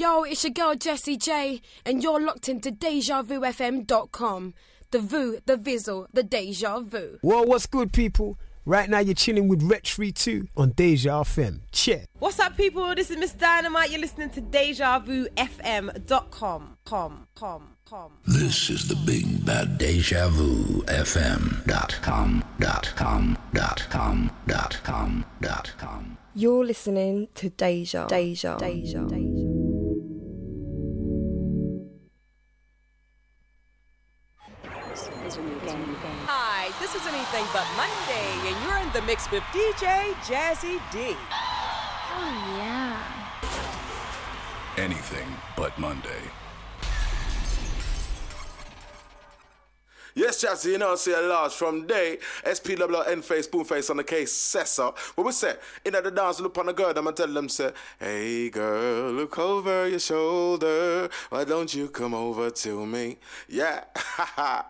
Yo, it's your girl Jessie J, and you're locked into DejaVuFM.com. The Vu, the Vizzle, the Deja Vu. Well, what's good, people? Right now, you're chilling with Wretch 2 on Deja FM. Check. What's up, people? This is Ms. Dynamite. You're listening to DejaVuFM.com. Com, com, com. This is the big bad Deja Vu FM dot com dot com dot com dot com dot com. You're listening to Deja, Deja, Deja, Deja. Anything But Monday, and you're in the mix with DJ Jazzy D. Oh, yeah. Anything but Monday. Yes, Jazzy, you know, say a large from day. SPWN face, spoon face on the case, Cessa. What we say? In at the dance, look on the girl, I'ma tell them, say, Hey girl, look over your shoulder. Why don't you come over to me? Yeah, ha ha.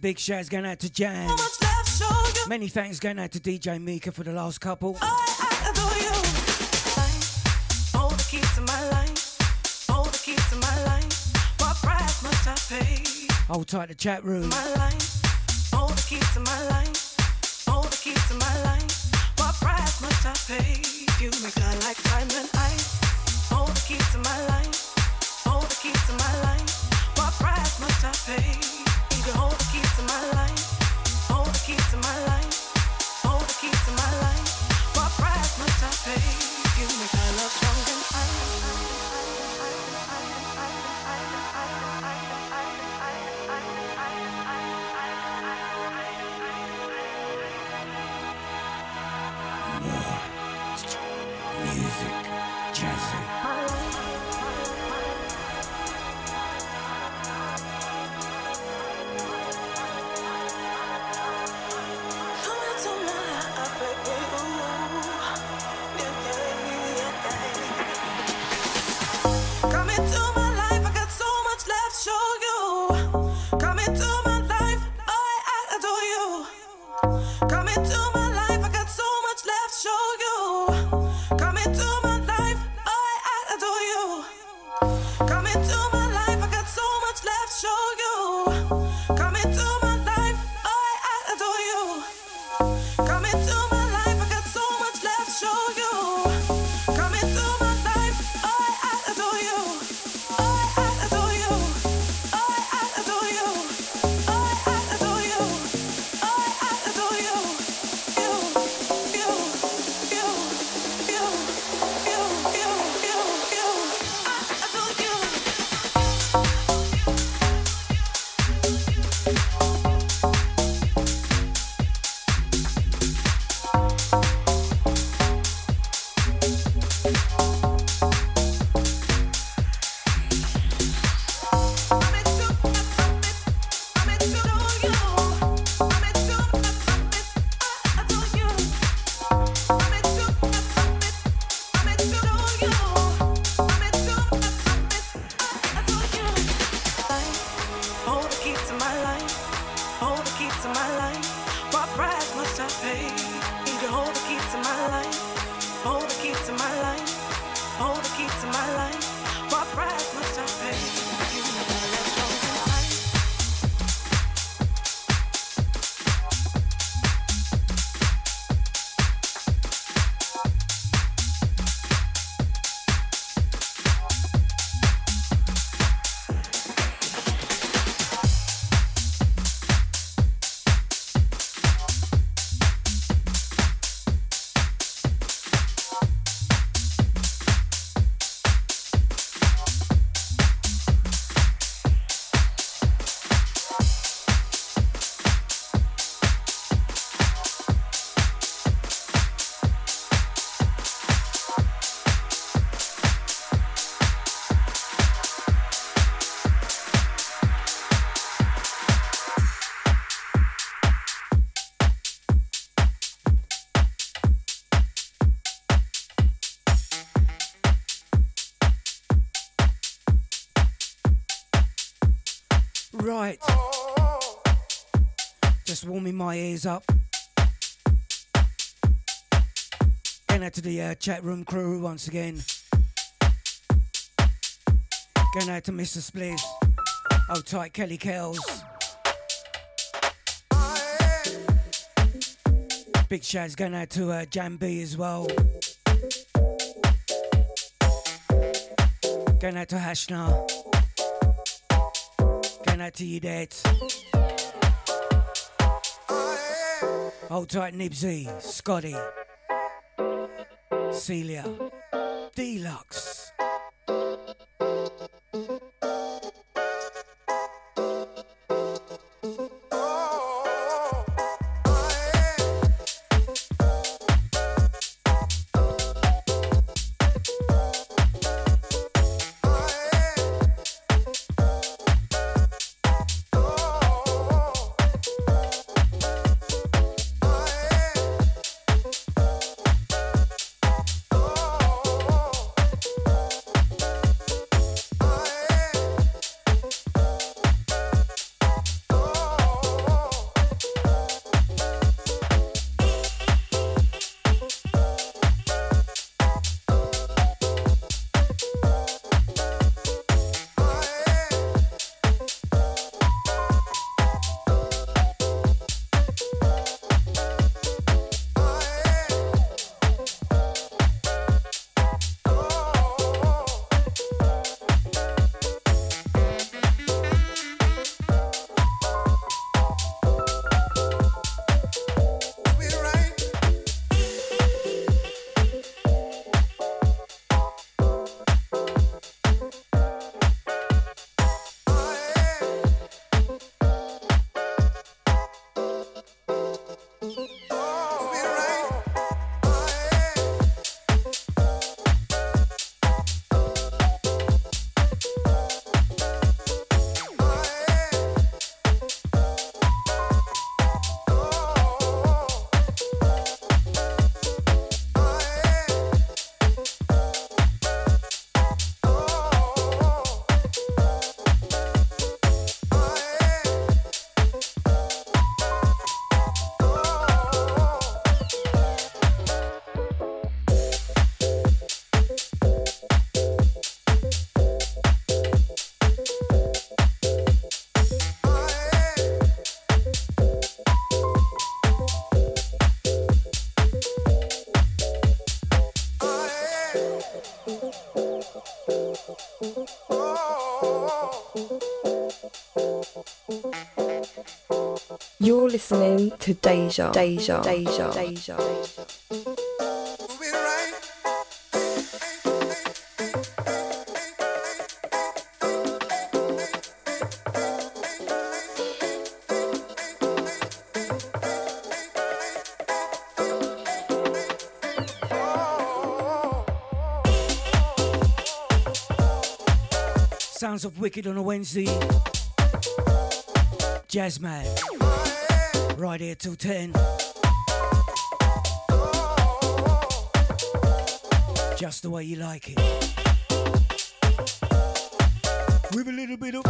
Big shouts going out to Jan. So much left to show you. Many thanks going out to DJ Mika for the last couple. I, I adore you. Hold the keys to my life. Hold the keys to my life. What price must I pay? Hold tight the chat room. Hold the keys to my life. Hold the keys to my life. What price must I pay? You make I like my ears up. Going out to the uh, chat room crew once again. Going out to Mr. Spliss. Oh, tight Kelly Kells. Big shouts going out to uh, Jan B as well. Going out to Hashna. Going out to you, Dad. Hold tight, Nibsy, Scotty, Celia, Deluxe. You're listening to Deja, Deja, Deja, Deja. Sounds of Wicked on a Wednesday. Jazzman. Right here till 10. Just the way you like it. With a little bit of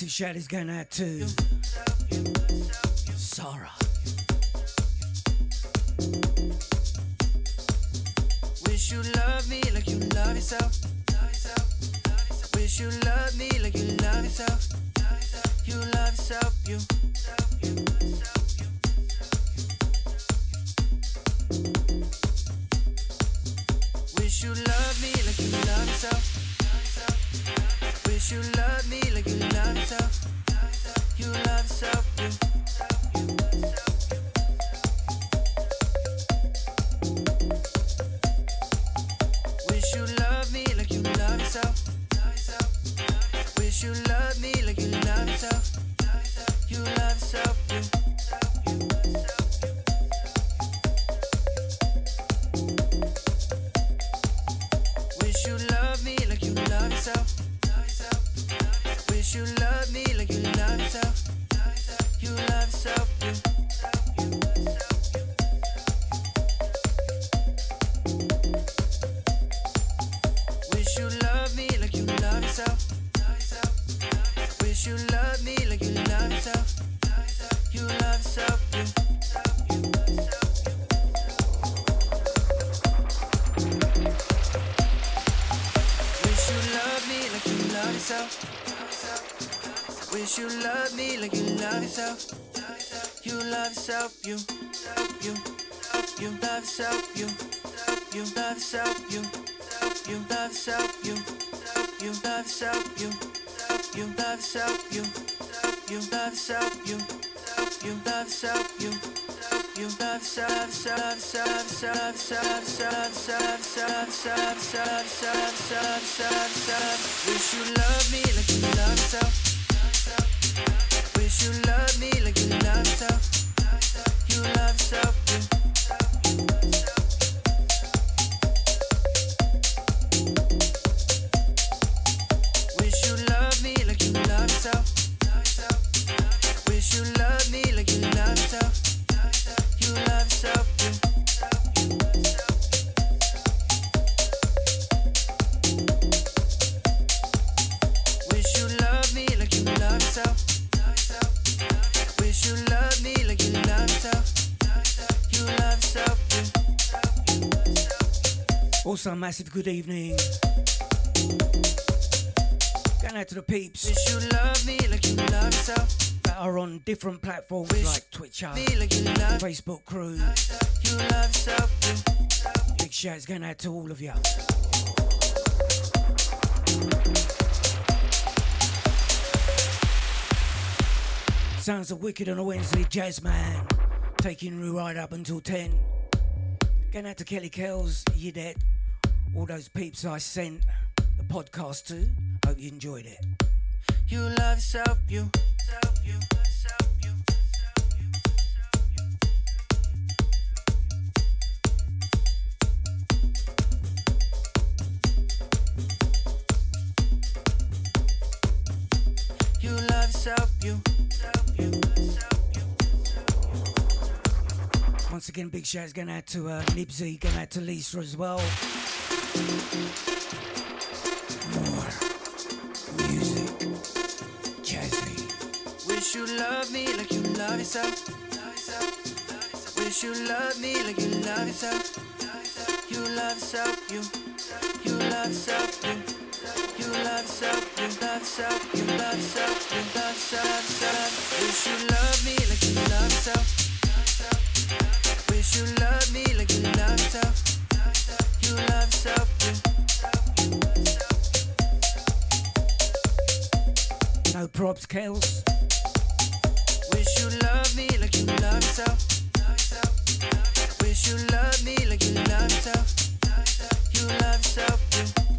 Massive shout is going out to yourself. You love yourself, you. Love yourself you. You love yourself, you. You love yourself, you. You love yourself, you. You love yourself, you. You love yourself, you. You love yourself, you. You love yourself, you. You love yourself, yourself, yourself, yourself, yourself, yourself, yourself, yourself, yourself, yourself, yourself, yourself. Wish you love me like you love yourself. A massive good evening. Going out to the peeps Wish you love me like you love yourself. that are on different platforms Wish like Twitcher, uh, like you love. Facebook crew. You love yourself, you. Big shouts going out to all of you. Sounds of Wicked on a Wednesday, Jazz Man. Taking you right up until 10. Going out to Kelly Kells, you dead. All those peeps I sent the podcast to. Hope you enjoyed it. You love yourself, you. you. you. You love yourself, you. you. Once again, big shouts going out to uh, Nibsy, going out to Lisa as well. More music, jazzy. Wish you loved me like you love me like you love yourself. You love yourself. You. You love yourself. You. You love yourself. You love yourself. You love yourself. You love yourself. Wish you love me like suck Lies you love yourself. No props, Kels. You love me like you love yourself. Wish you love me like you love yourself. You love yourself, you.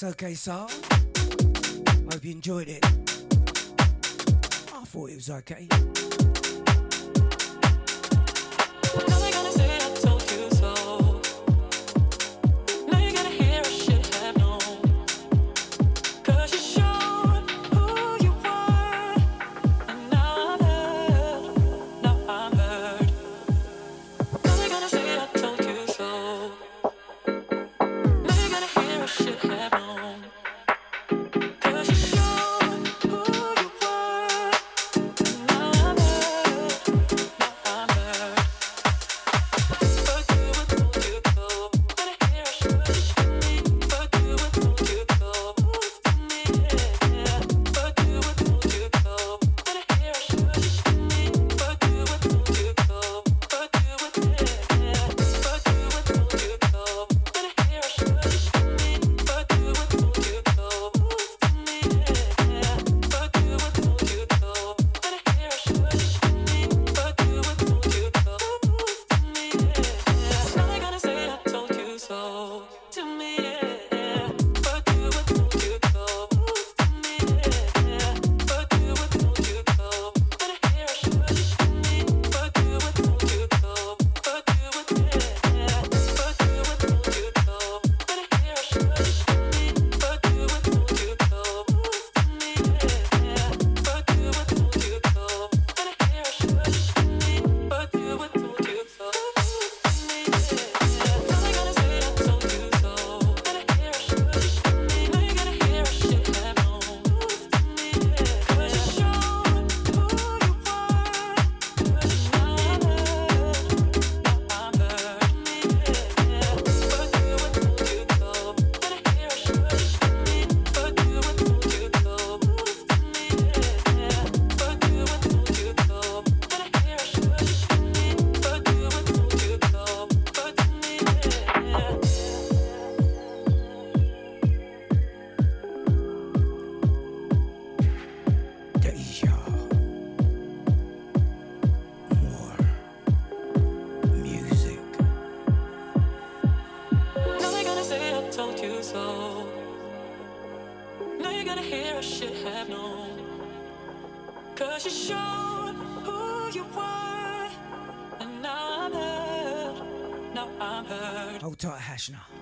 That's okay, sir. Hope you enjoyed it. I thought it was okay. Hasna.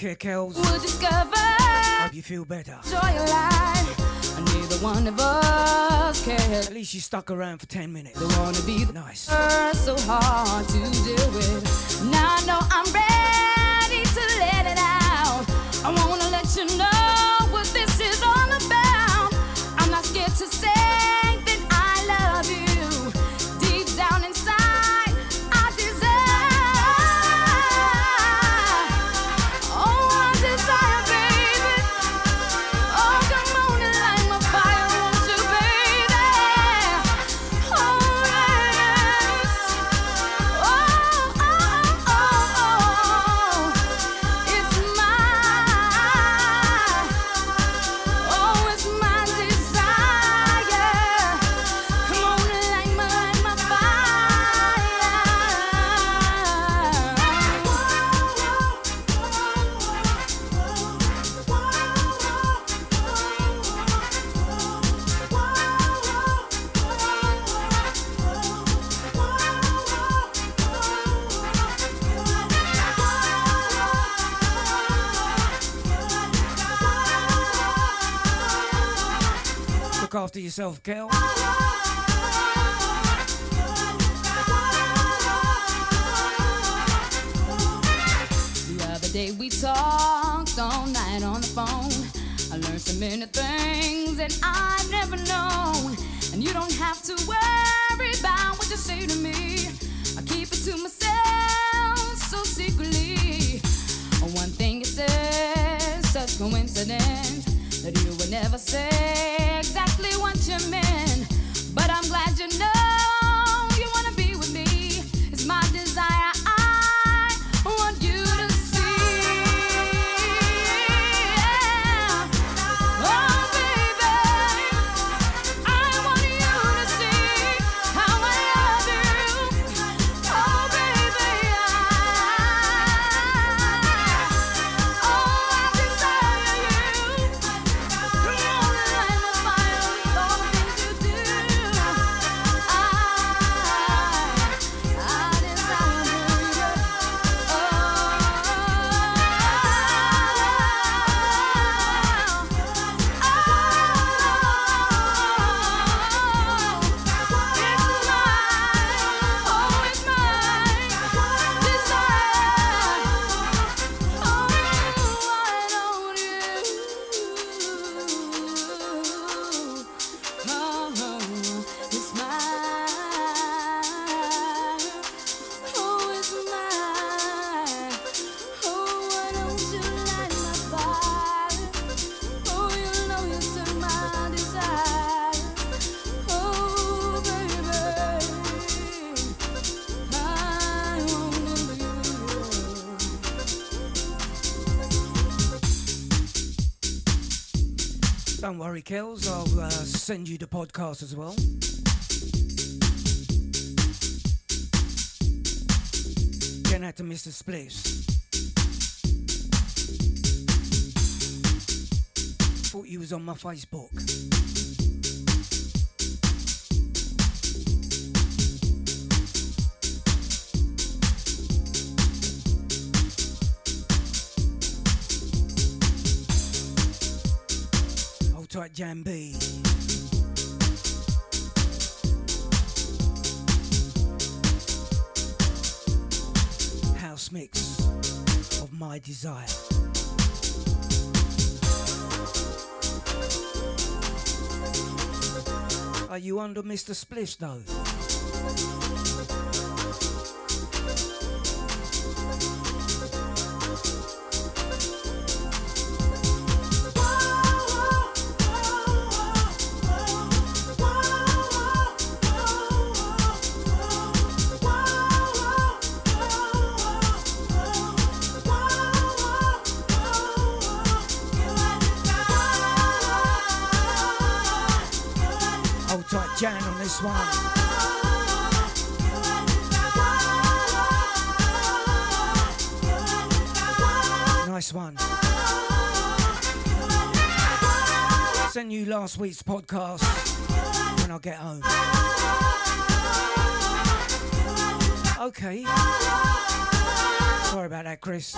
Care, Kels. We'll discover Hope you feel better. joy of life. And neither one of us cares. At least you stuck around for 10 minutes. Don't wanna be the Nice. so hard to deal with. Now I know I'm ready to let it out. I wanna let you know what this is all about. I'm not scared to say after yourself, Kel. The other day we talked all night on the phone. I learned so many things that I've never known. And you don't have to worry about what you say to me. I keep it to myself so secretly. One thing you said, such coincidence that you would never say Kels. I'll uh, send you the podcast as well. Getting out to Mr. Spliffs. Thought you was on my Facebook. Tight, Jan B. House mix of my desire. Are you under Mr. Spliffs though? One. Nice one. Send you last week's podcast when I get home. Okay. Sorry about that, Chris.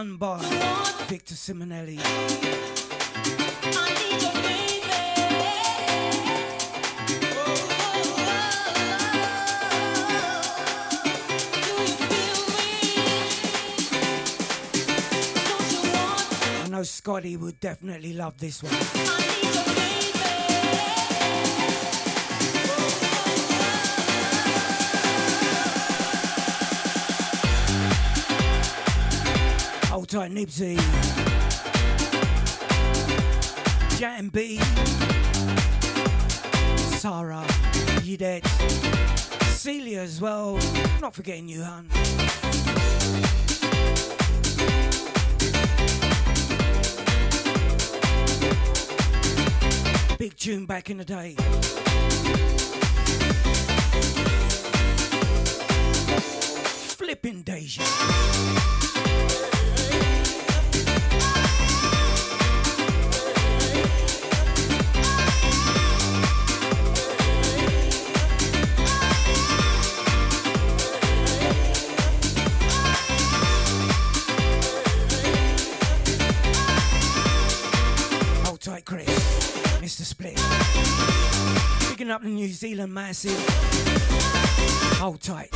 By Victor Simonelli. I know Scotty would definitely love this one. Tight, Nipsey. Jan B. Sarah. Yudette. Celia as well. Not forgetting you, hun. Big tune back in the day. Flipping Deja. Zealand Massive. Hold tight.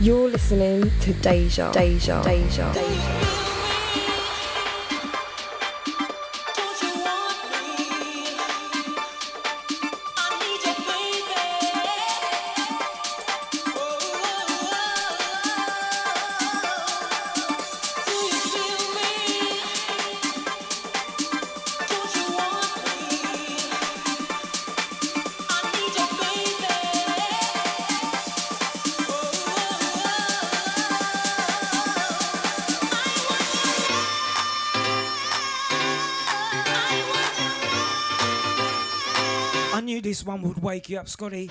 You're listening to Deja. Deja. Deja. Deja. wake you up, Scotty.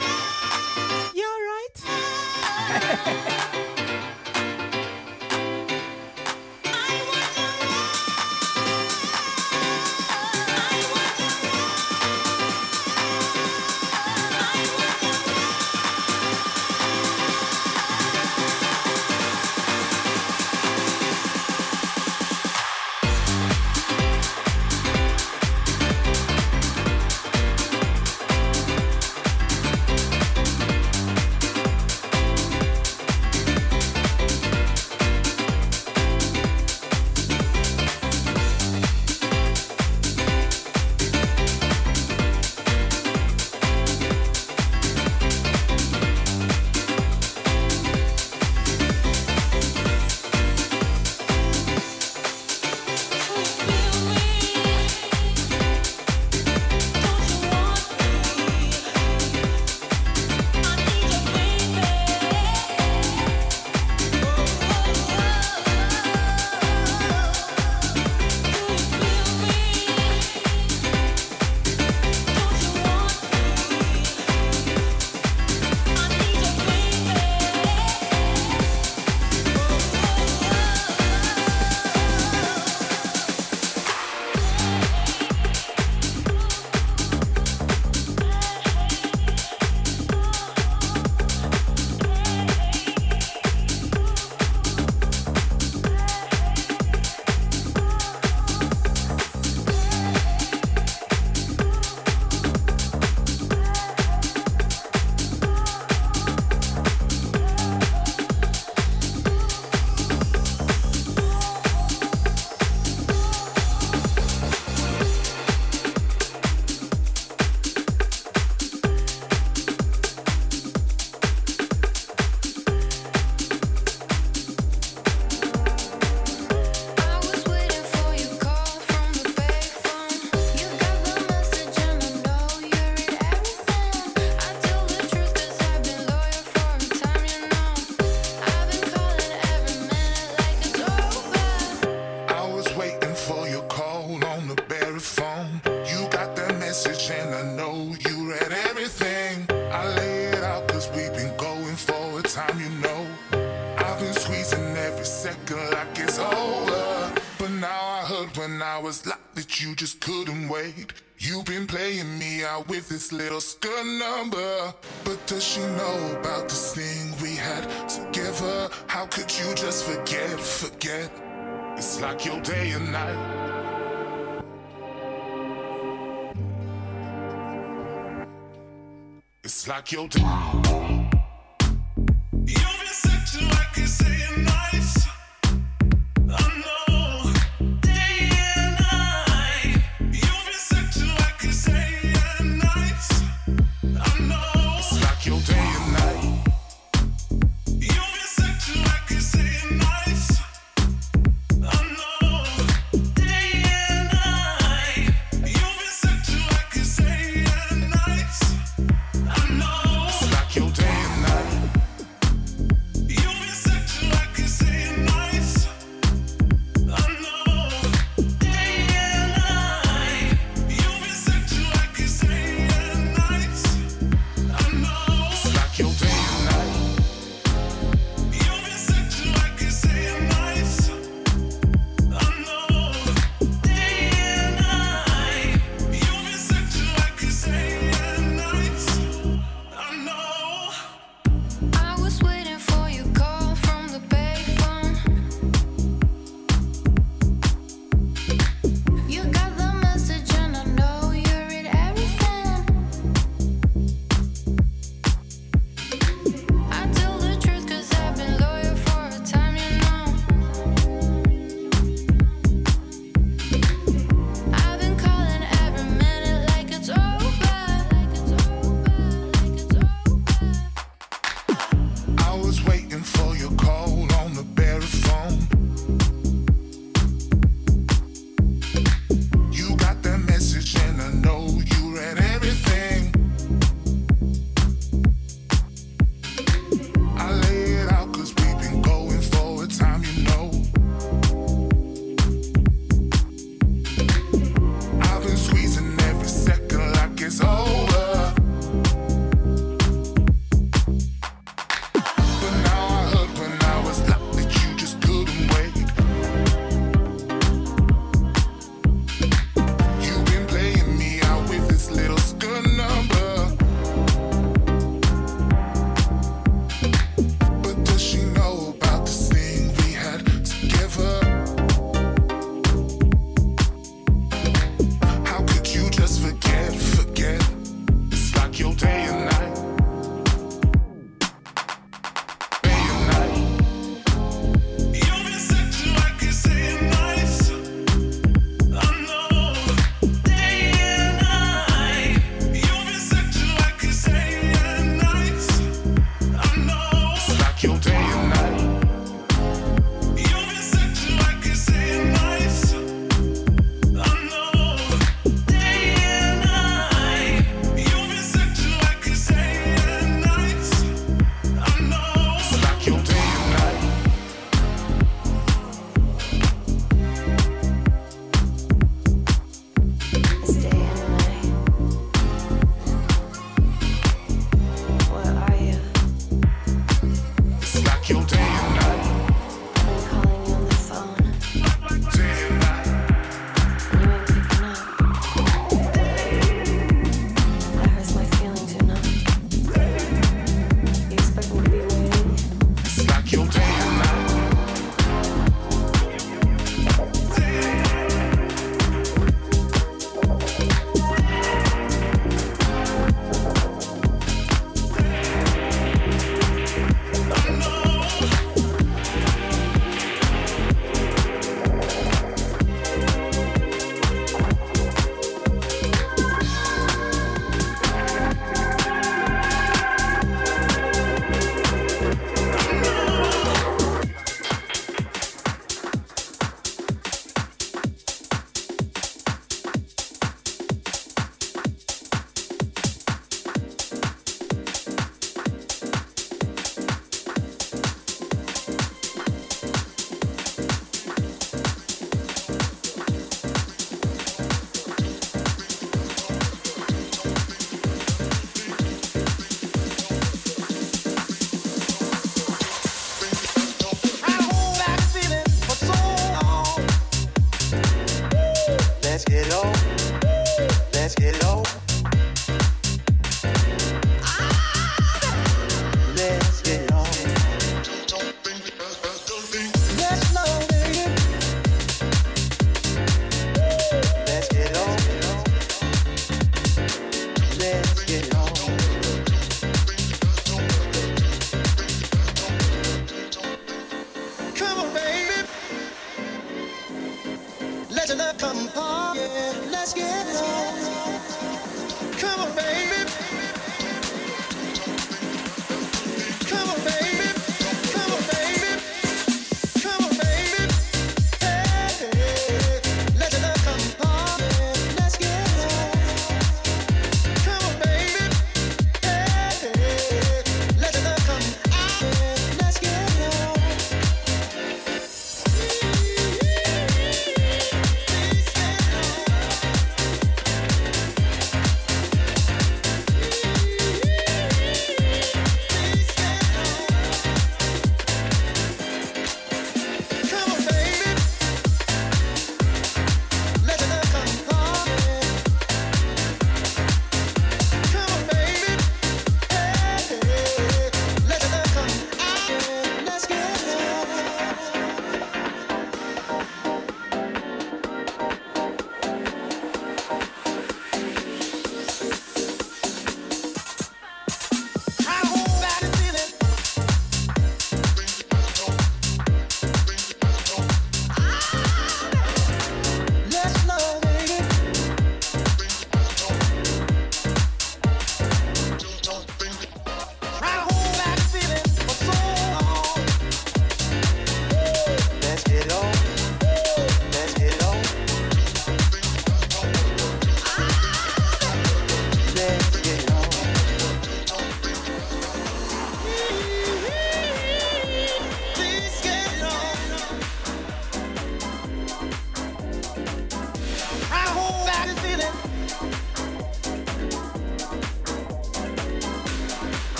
you just couldn't wait. You've been playing me out with this little skirt number. But does she know about this thing we had together? How could you just forget, forget? It's like your day and night. It's like your day.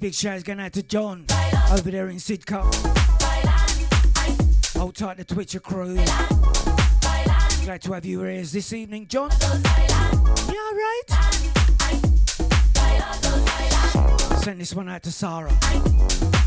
Big shout going out to John over there in Sidcup. Hold tight the Twitcher crew. Glad to have you here this evening, John. You alright? Send this one out to Sarah.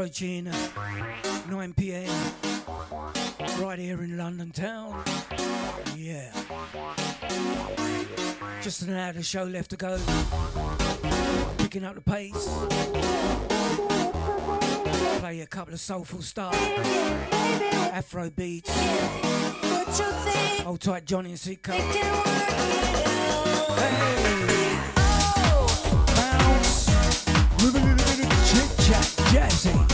Approaching uh, 9 pm. Right here in London town. Yeah. Just an hour of show left to go. Picking up the pace. Play a couple of soulful stuff. Afro beats. Hold tight, Johnny and Sidcup. Hey! Bounce. With a little bit of chit chat, jazzy.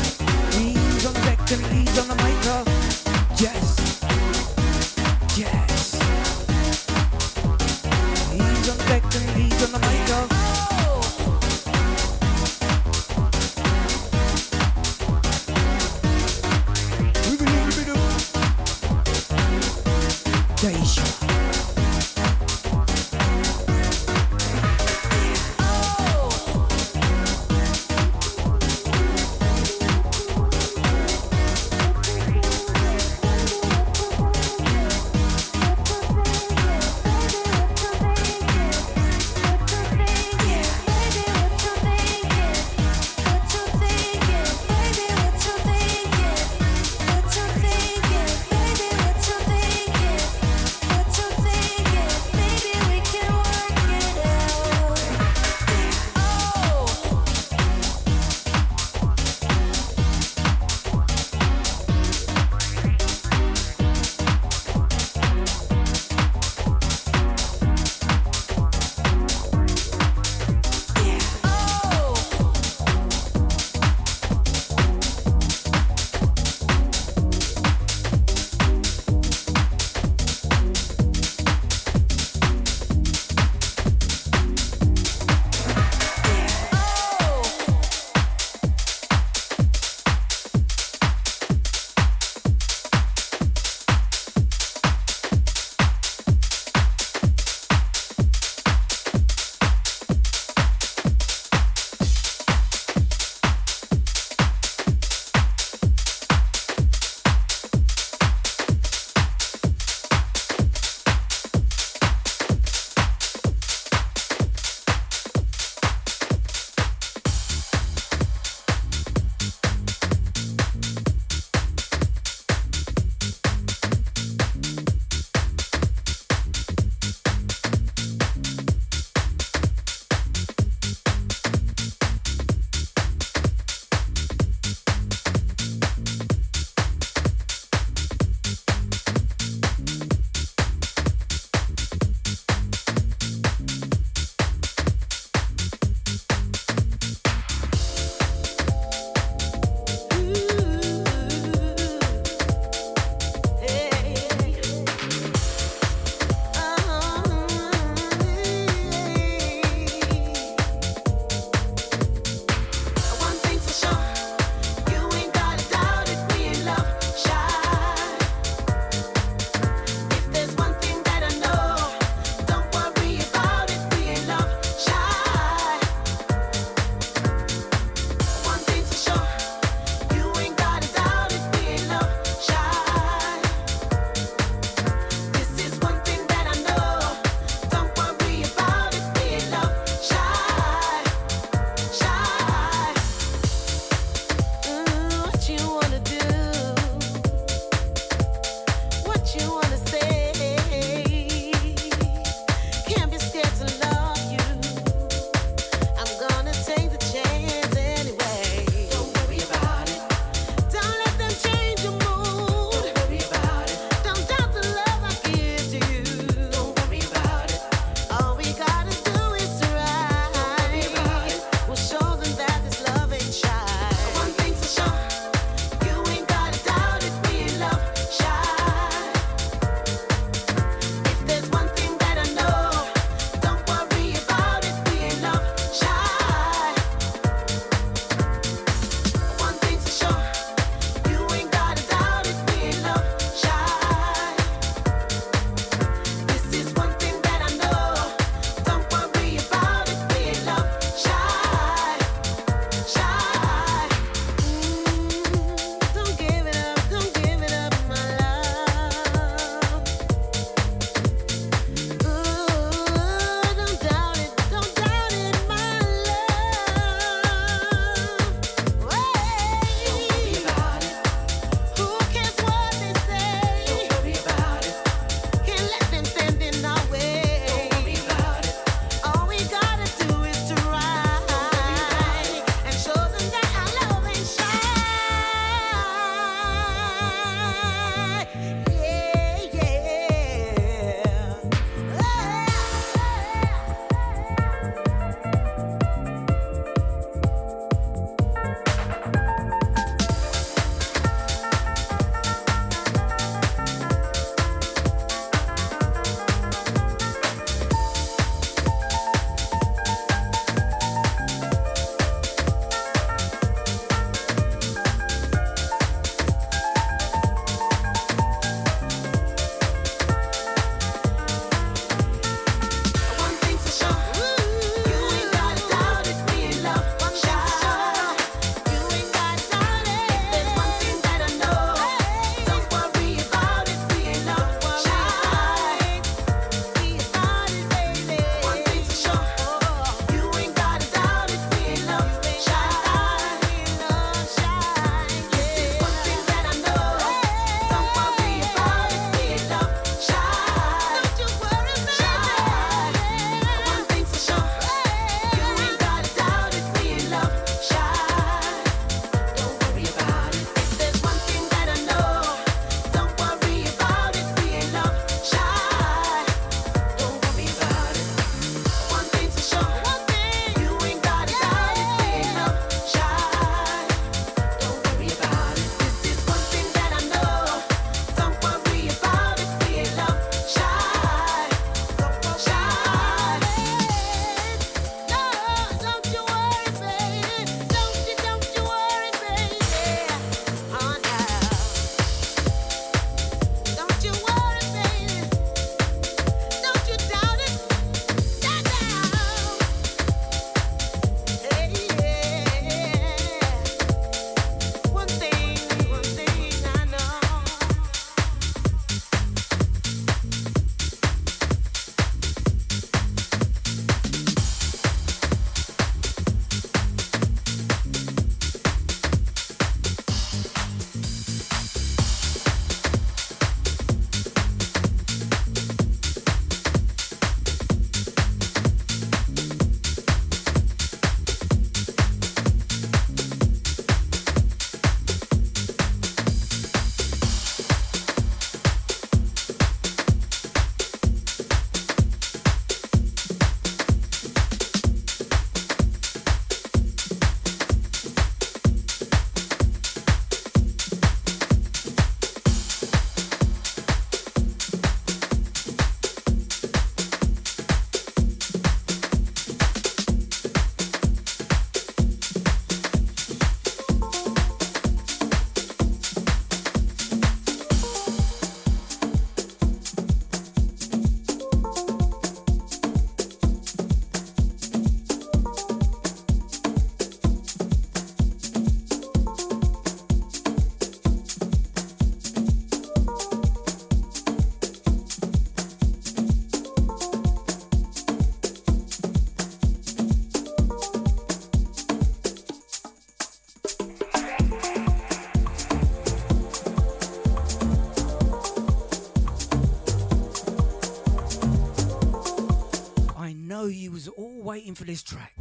All waiting for this track.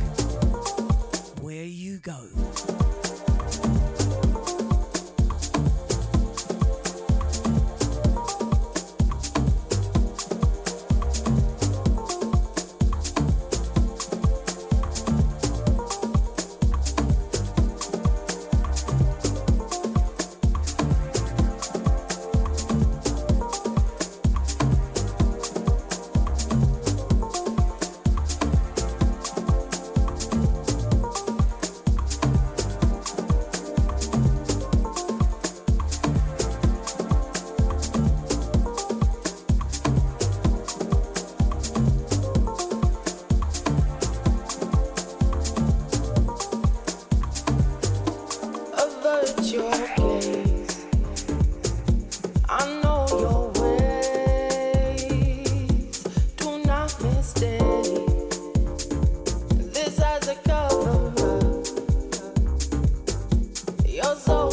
your soul.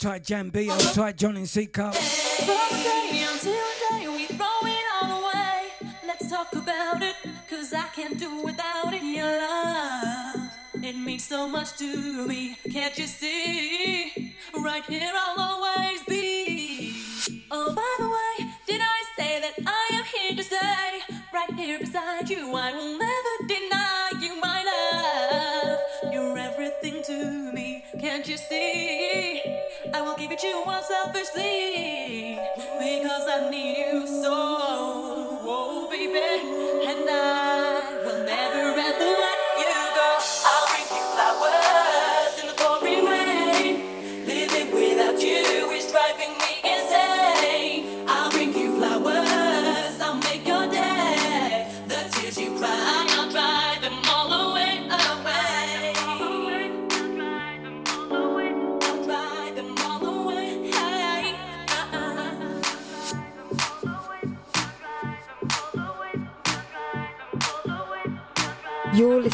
Hold tight, Jan B. Hold uh-huh. tight, John in Sidcup. From the day until the we throw it all away. Let's talk about it, cause I can't do without it. Your love, it means so much to me. Can't you see? Right here I'll always be. Oh, by the way, did I say that I am here to stay? Right here beside you, I will never Give you unselfishly because I need you so, oh baby, and I will never ever let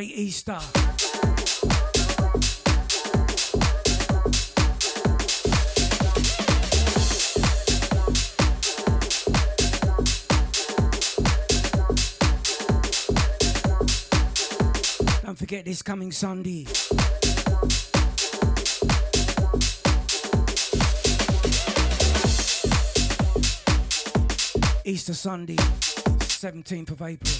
Great Easter. Don't forget this coming Sunday. Easter Sunday, 17th of April.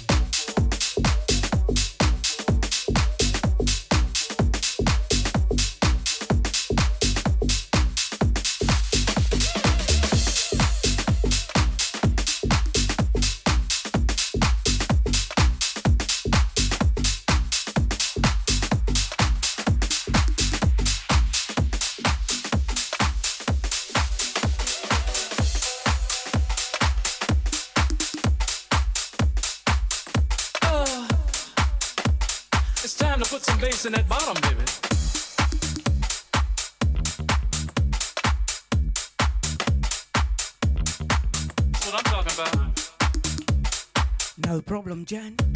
No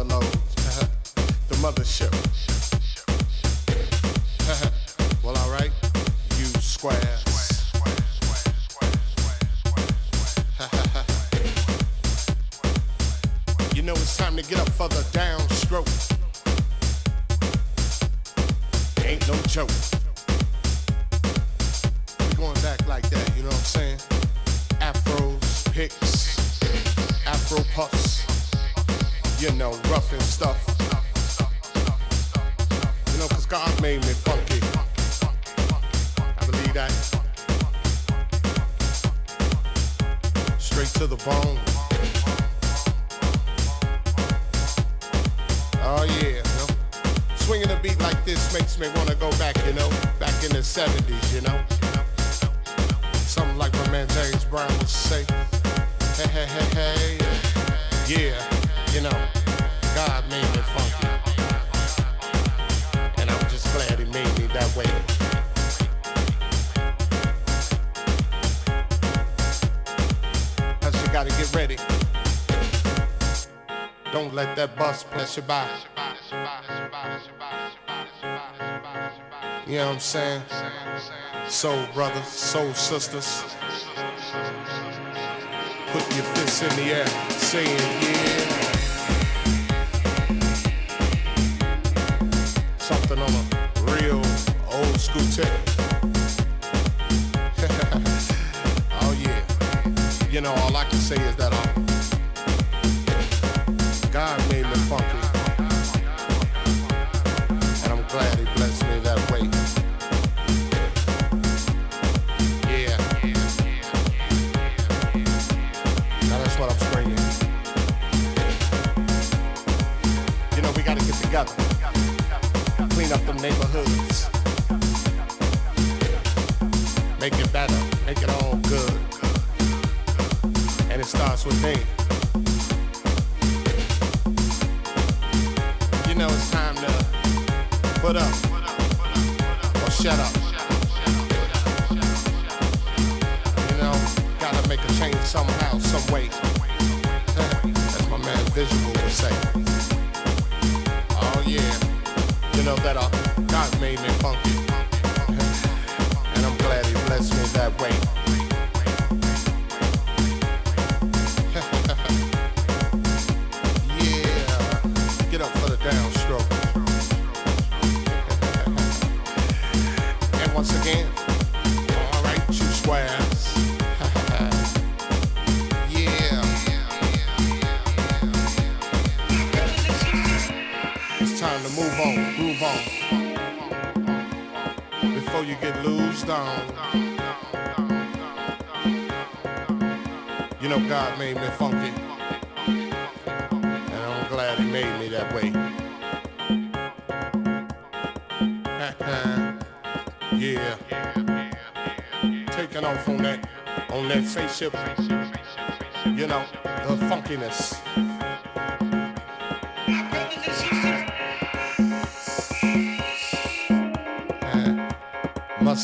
the mother bus you. Know what I'm saying? Soul brothers, soul sisters. Put your fists in the air, saying yeah. Something on a real old school tip. oh yeah. You know, all I can say is up. You know, gotta make a change somehow, some way. As my man Visual would say. Oh yeah, you know that uh, God made me funky, You know God made me funky. And I'm glad he made me that way. yeah. Taking off on that on that spaceship. You know, the funkiness.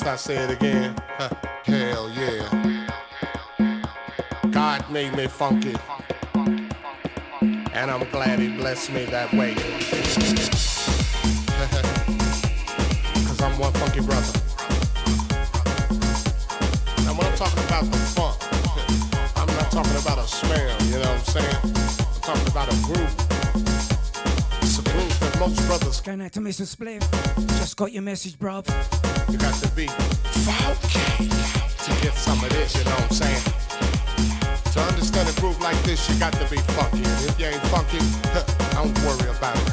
I say it again? Hell yeah. God made me funky. And I'm glad he blessed me that way. Cause I'm one funky brother. Now when I'm talking about the funk, I'm not talking about a smell, you know what I'm saying? I'm talking about a groove. It's a groove that most brothers Going out to Mr. Spliff. Just got your message, bruv. You got to be funky to get some of this, you know what I'm saying? To understand a groove like this, you got to be funky. And if you ain't funky, don't worry about it.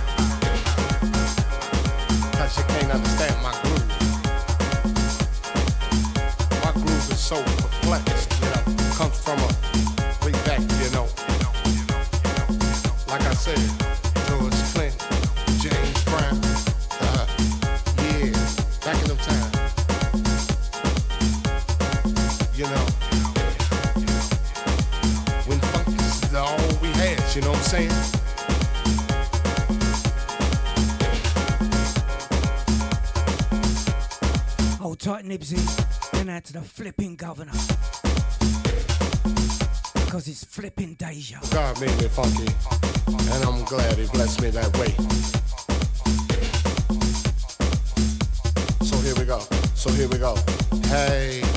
Cause you can't understand my groove. My groove is so complex, you know, comes from a way back, you know. Like I said, Nibsy. Then out to the flipping governor. Because it's flipping deja. God made me funky, and I'm glad He blessed me that way. So here we go. So here we go. Hey.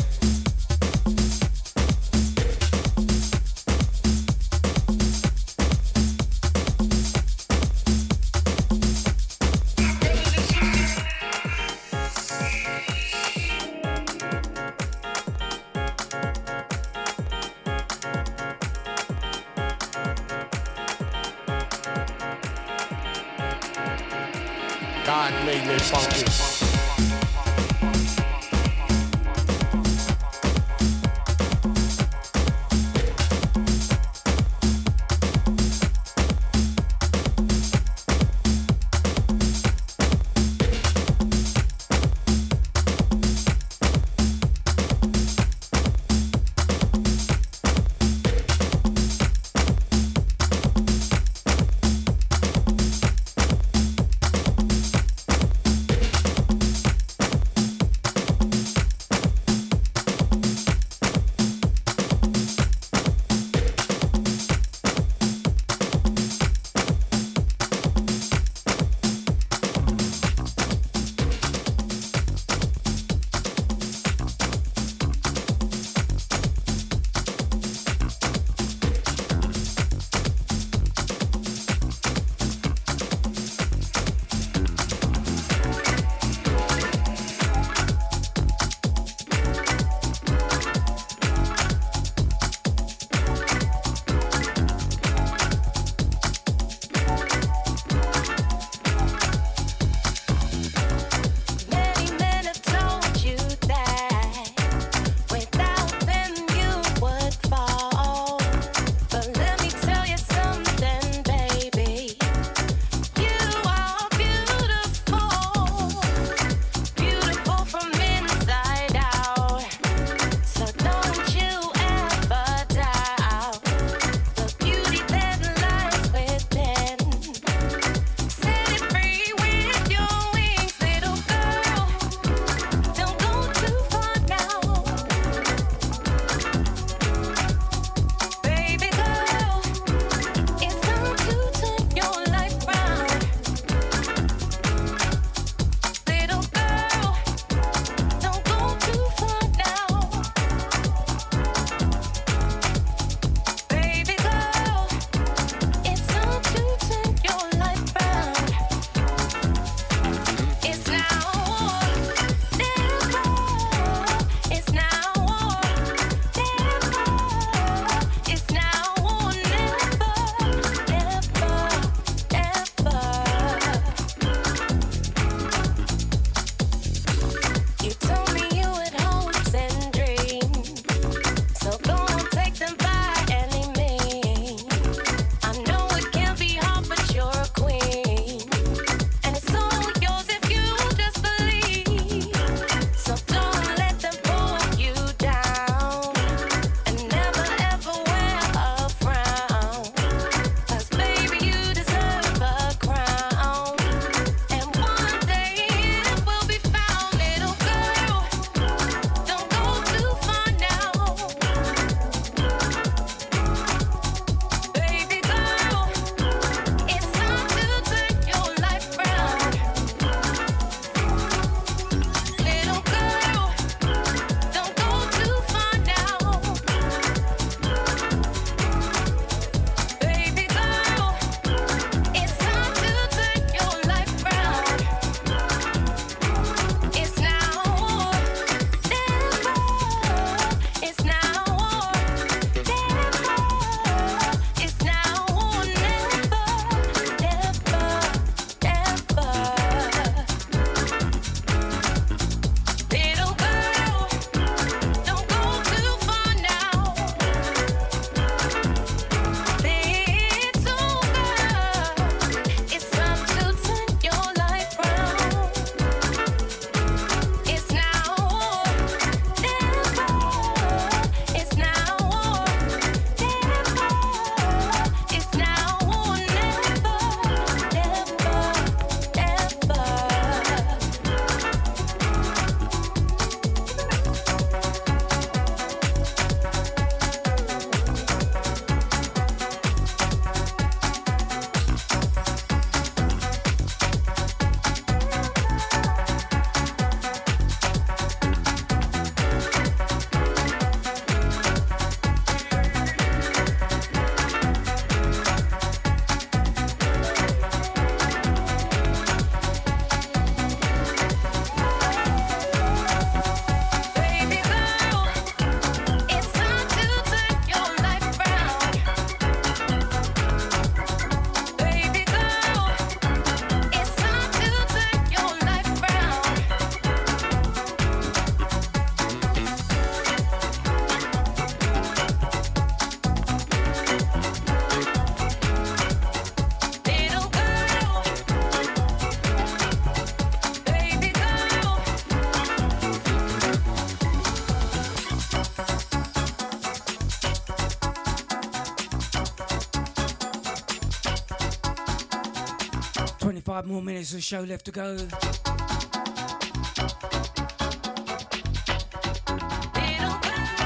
five more minutes of show left to go.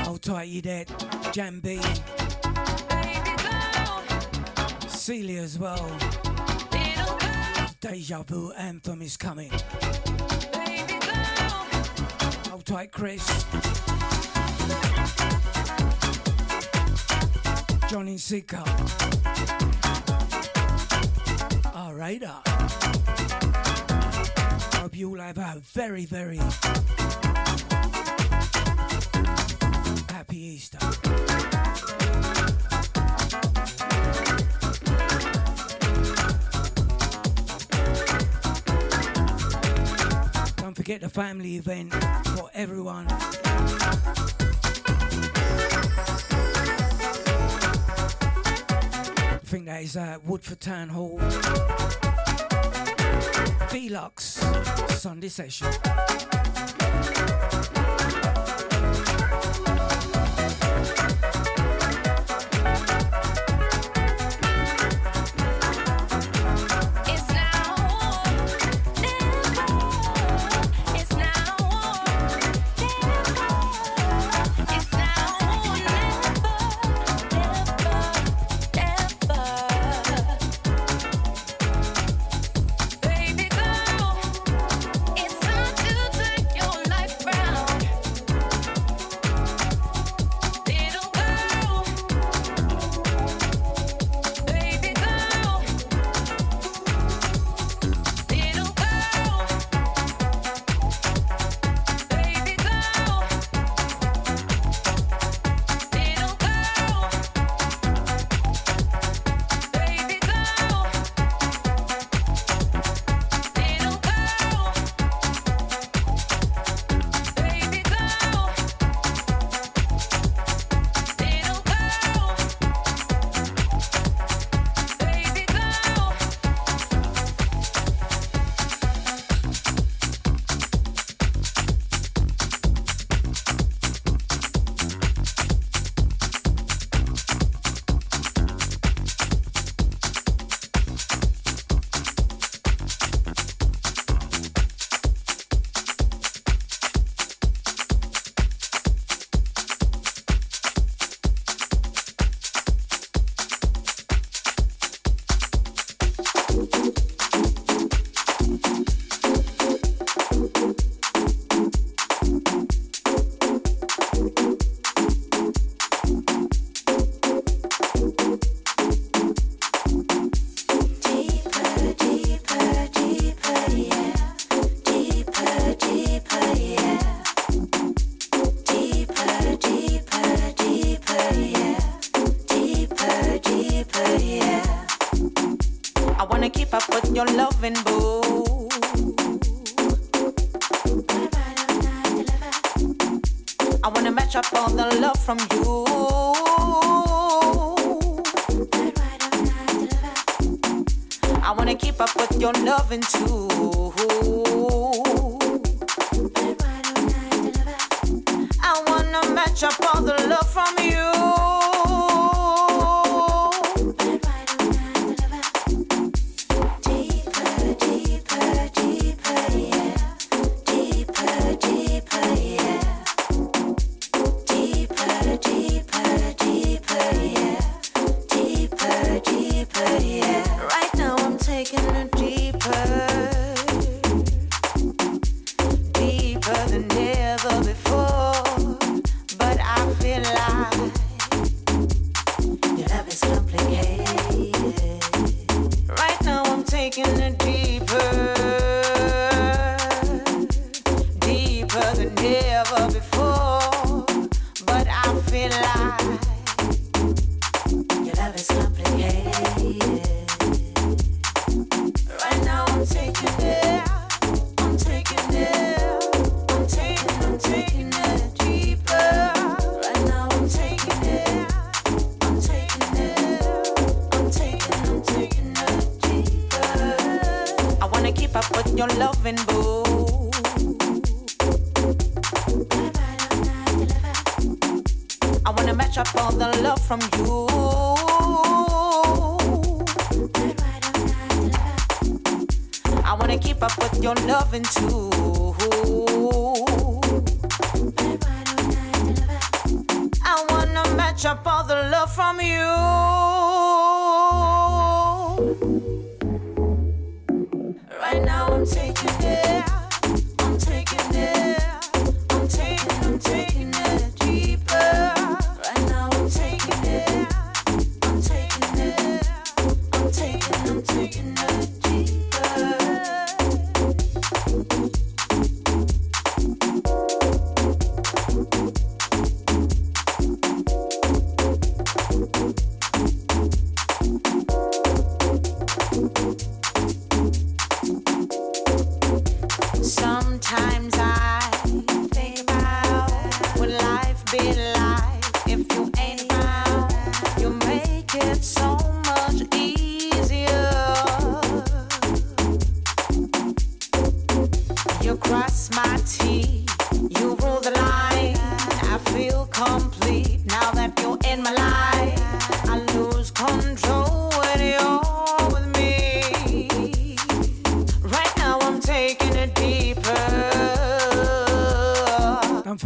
Hold tight, you dead. Jam B. Celia as well. Deja vu anthem is coming. Hold tight, Chris. Johnny Sika. All right. Uh, very, very happy Easter. Don't forget the family event for everyone. I think that is uh, Woodford Town Hall. Velux. Sunday session.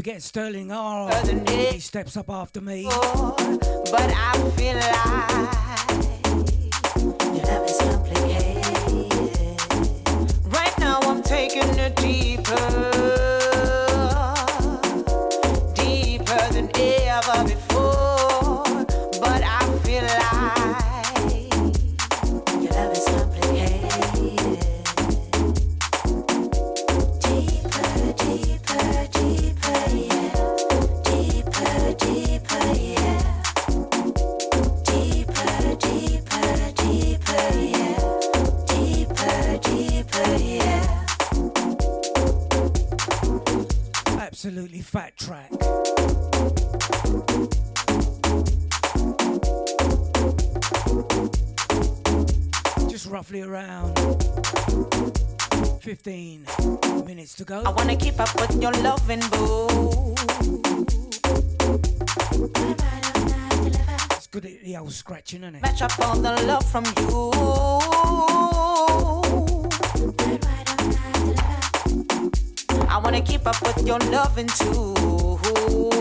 forget Sterling R. He steps up after me. But I feel like. Right now I'm taking it deeper. 15 minutes to go. I wanna keep up with your loving boo. It's good at the old scratching, isn't it? Match up all the love from you. I wanna keep up with your loving too.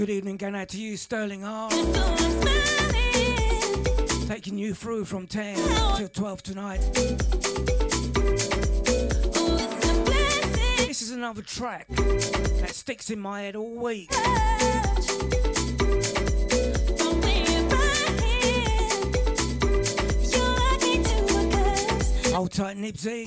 Good evening going out to you, Sterling R. Taking you through from 10 till 12 tonight. This is another track that sticks in my head all week. Hold tight, Nipsey.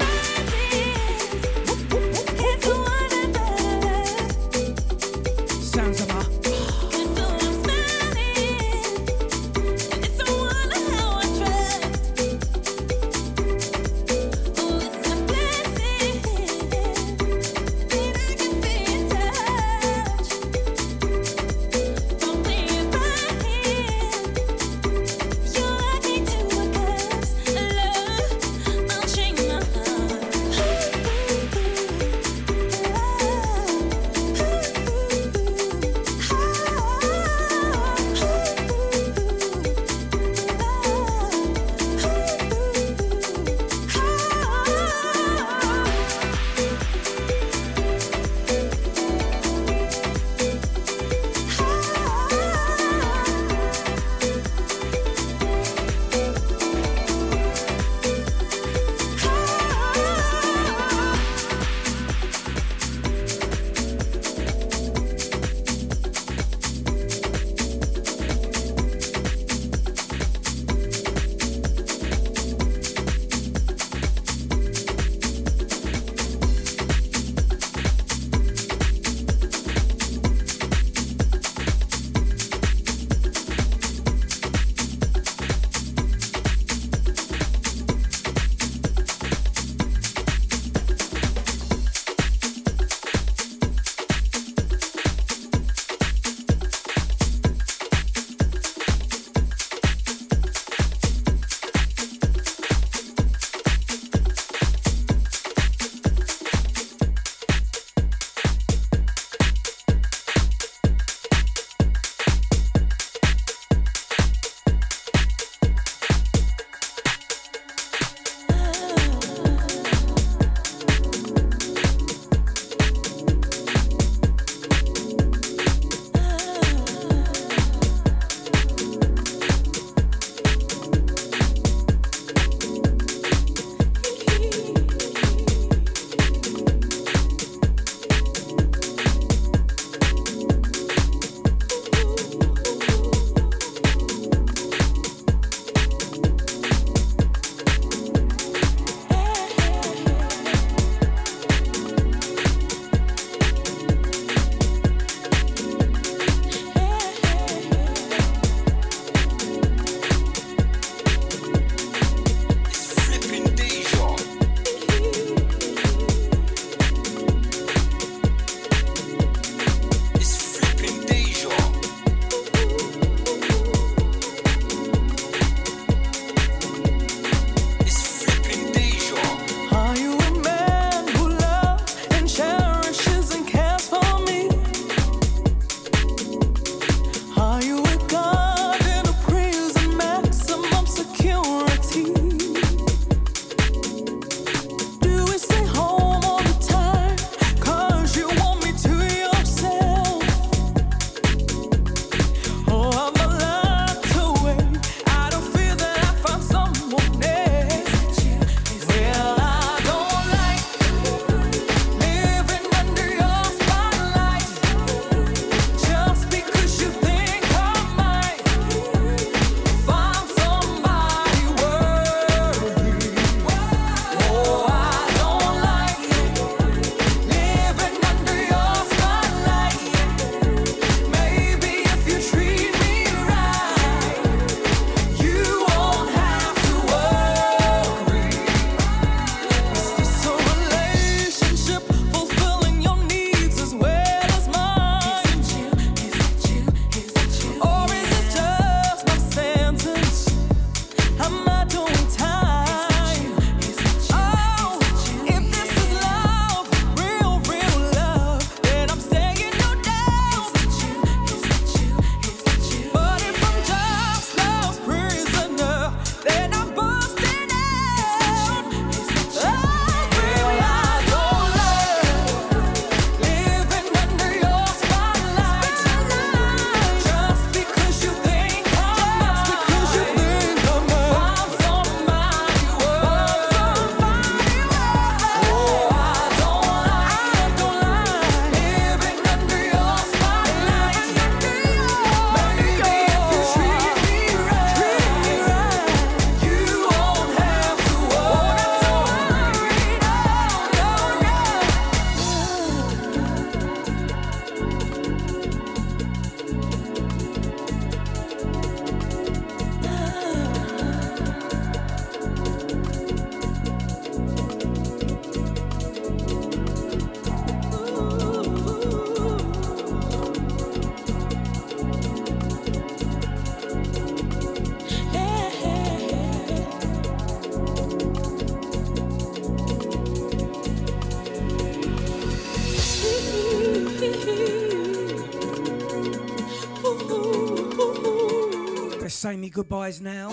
goodbyes now.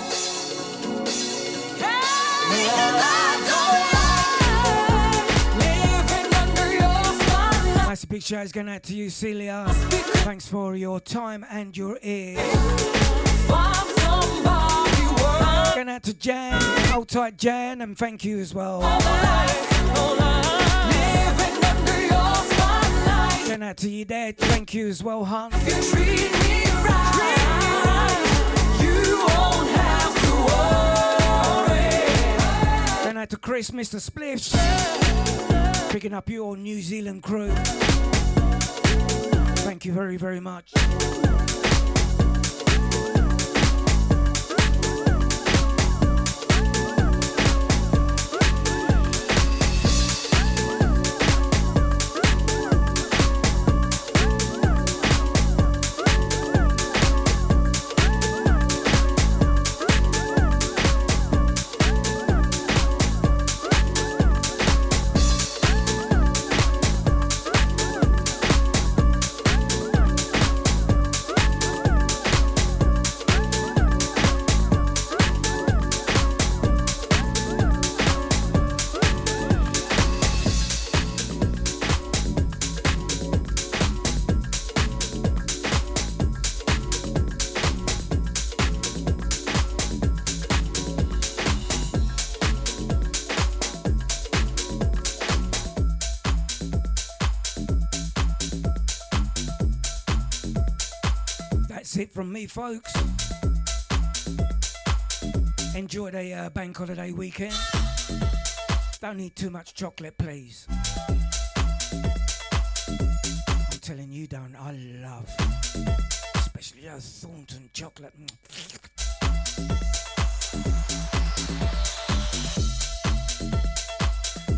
That's a big shout going out to you, Celia. Thanks for your time and your ear. Going out to Jan, hold tight Jan, and thank you as well. Going out to you, Dad. Thank you as well, hon. Going out to Chris, Mr. Spliffs. Picking up your New Zealand crew. Thank you very, very much. Me, folks. Enjoy the uh, bank holiday weekend. Don't need too much chocolate, please. I'm telling you, don't. I love, especially a Thornton chocolate.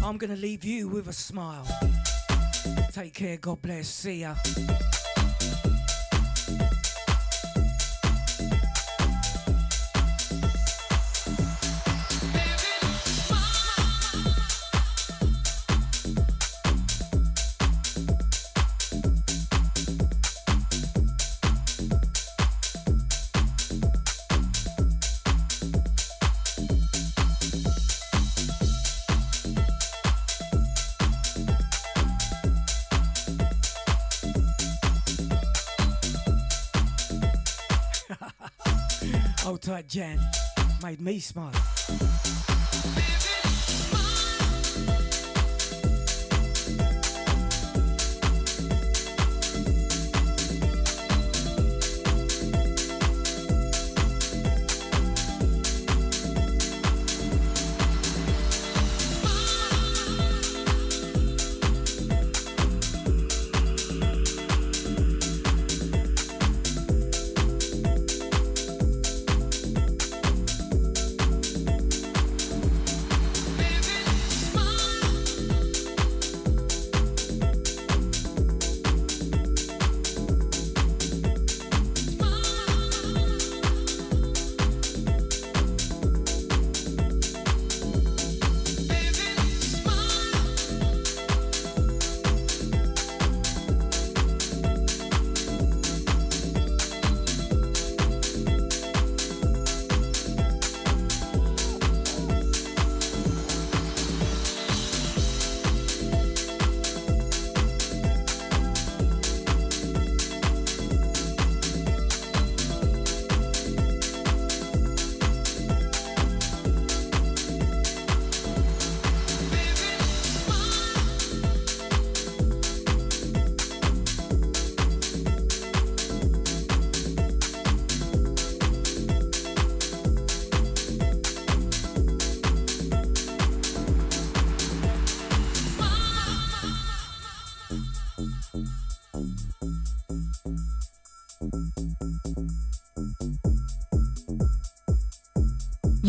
I'm gonna leave you with a smile. Take care. God bless. See ya. Tight, Jan. Made me smile.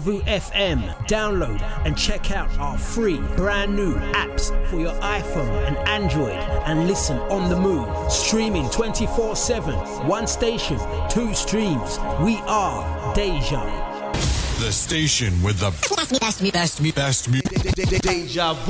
Deja Vu FM. Download and check out our free brand new apps for your iPhone and Android and listen on the move. Streaming 24 7. One station, two streams. We are Deja. The station with the best me, best me, best me, best me. Deja Vu.